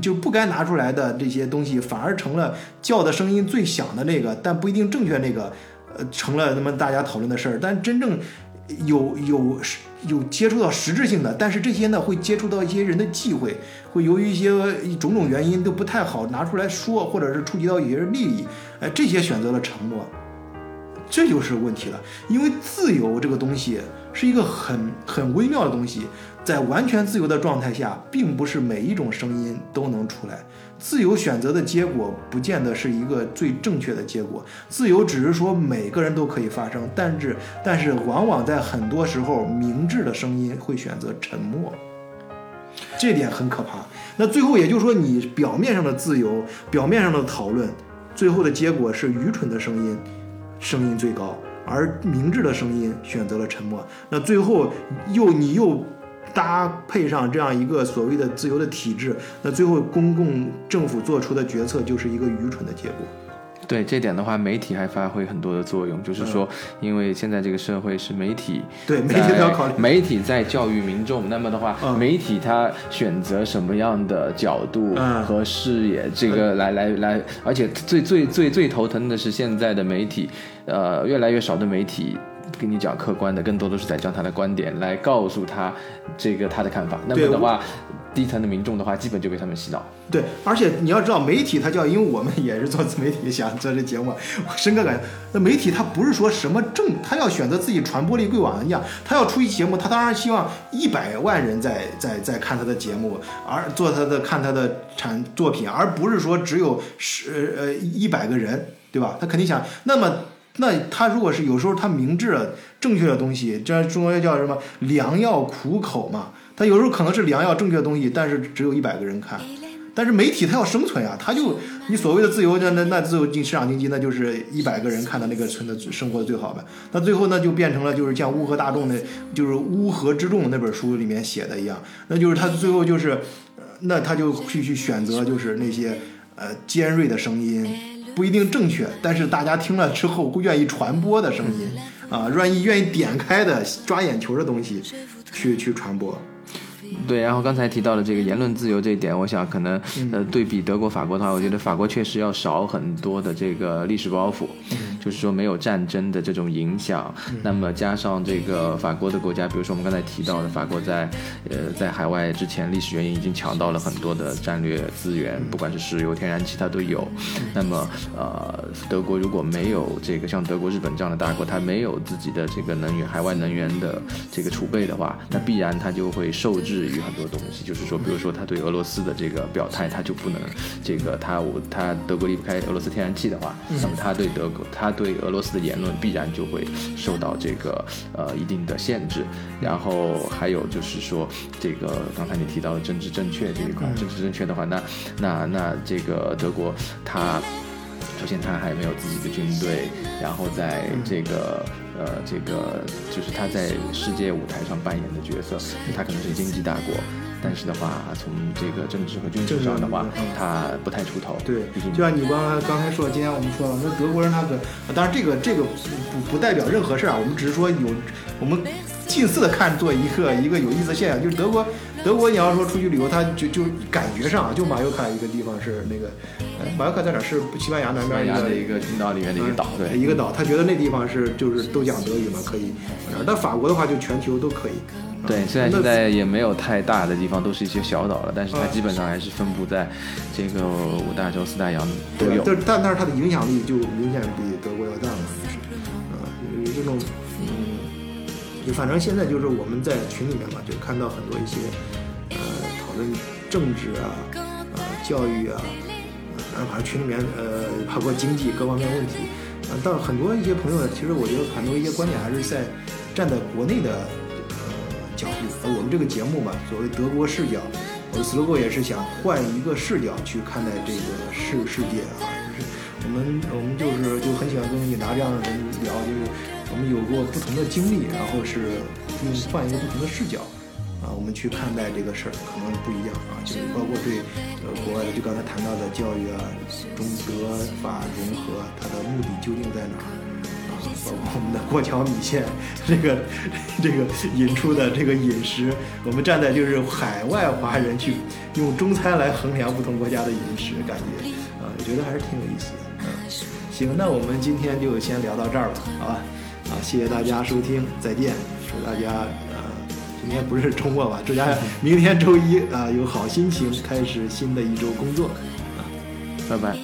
就不该拿出来的这些东西，反而成了叫的声音最响的那个，但不一定正确那个，呃，成了那么大家讨论的事儿。但真正有有有接触到实质性的，但是这些呢会接触到一些人的忌讳，会由于一些种种原因都不太好拿出来说，或者是触及到一些利益，哎，这些选择了沉默，这就是问题了。因为自由这个东西是一个很很微妙的东西，在完全自由的状态下，并不是每一种声音都能出来。自由选择的结果不见得是一个最正确的结果。自由只是说每个人都可以发声，但是但是往往在很多时候，明智的声音会选择沉默，这点很可怕。那最后也就是说，你表面上的自由，表面上的讨论，最后的结果是愚蠢的声音声音最高，而明智的声音选择了沉默。那最后又你又。搭配上这样一个所谓的自由的体制，那最后公共政府做出的决策就是一个愚蠢的结果。对这点的话，媒体还发挥很多的作用，就是说，因为现在这个社会是媒体，对媒体都要考虑，媒体在教育民众，那么的话，媒体它选择什么样的角度和视野，这个来来来，而且最最最最头疼的是现在的媒体，呃，越来越少的媒体。跟你讲客观的，更多的是在讲他的观点，来告诉他这个他的看法。那么的话，低层的民众的话，基本就被他们洗脑。对，而且你要知道，媒体它叫，因为我们也是做自媒体，想做这节目，我深刻感觉，那媒体它不是说什么正，他要选择自己传播力贵网一样，他要出一节目，他当然希望一百万人在在在看他的节目，而做他的看他的产作品，而不是说只有十呃一百个人，对吧？他肯定想那么。那他如果是有时候他明智正确的东西，这中国叫什么良药苦口嘛？他有时候可能是良药正确的东西，但是只有一百个人看。但是媒体它要生存呀，它就你所谓的自由，那那那自由经市场经济，那就是一百个人看到那个村的生活最好呗。那最后那就变成了就是像乌合大众的，就是乌合之众那本书里面写的一样，那就是他最后就是，那他就去去选择就是那些呃尖锐的声音。不一定正确，但是大家听了之后会愿意传播的声音，啊，愿意愿意点开的抓眼球的东西，去去传播。对，然后刚才提到的这个言论自由这一点，我想可能呃对比德国、法国的话，我觉得法国确实要少很多的这个历史包袱，就是说没有战争的这种影响。那么加上这个法国的国家，比如说我们刚才提到的，法国在呃在海外之前历史原因已经抢到了很多的战略资源，不管是石油、天然气，它都有。那么呃德国如果没有这个像德国、日本这样的大国，它没有自己的这个能源、海外能源的这个储备的话，那必然它就会受制。于很多东西，就是说，比如说他对俄罗斯的这个表态，他就不能这个他我他德国离不开俄罗斯天然气的话，那么他对德国他对俄罗斯的言论必然就会受到这个呃一定的限制。然后还有就是说，这个刚才你提到的政治正确这一块，政治正确的话，那那那这个德国它首先他还没有自己的军队，然后在这个。呃，这个就是他在世界舞台上扮演的角色，他可能是经济大国，但是的话，从这个政治和军事上的话，他不太出头。对，就像你刚刚才说，今天我们说了，那德国人他可，当然这个这个不不代表任何事儿啊，我们只是说有我们近似的看作一个一个有意思的现象，就是德国。德国，你要说出去旅游，他就就感觉上，就马尤卡一个地方是那个，马尤卡在哪？是西班牙南边一个一个群岛里面的一个岛，对，一个岛。他觉得那地方是就是都讲德语嘛，可以。但法国的话，就全球都可以。对，虽然现在也没有太大的地方，都是一些小岛了，但是它基本上还是分布在这个五大洲、四大洋都有。但但但是它的影响力就明显比德国要大嘛，就是，呃，有这种。就反正现在就是我们在群里面嘛，就看到很多一些，呃，讨论政治啊，呃，教育啊，呃，反正群里面呃，包括经济各方面问题，呃，但很多一些朋友呢，其实我觉得很多一些观点还是在站在国内的呃角度。呃，我们这个节目嘛，所谓德国视角，我的 slogan 也是想换一个视角去看待这个世世界啊，就是我们我们就是就很喜欢跟你拿这样的人聊，就是。我们有过不同的经历，然后是用换一个不同的视角，啊，我们去看待这个事儿，可能不一样啊，就是包括对呃国外的，就刚才谈到的教育啊，中德法融合，它的目的究竟在哪儿？啊，包括我们的过桥米线，这个这个引出的这个饮食，我们站在就是海外华人去用中餐来衡量不同国家的饮食，感觉啊，我觉得还是挺有意思的。嗯，行，那我们今天就先聊到这儿吧，好吧？谢谢大家收听，再见，祝大家呃，今天不是周末吧？祝大家 明天周一啊、有好心情，开始新的一周工作，拜拜。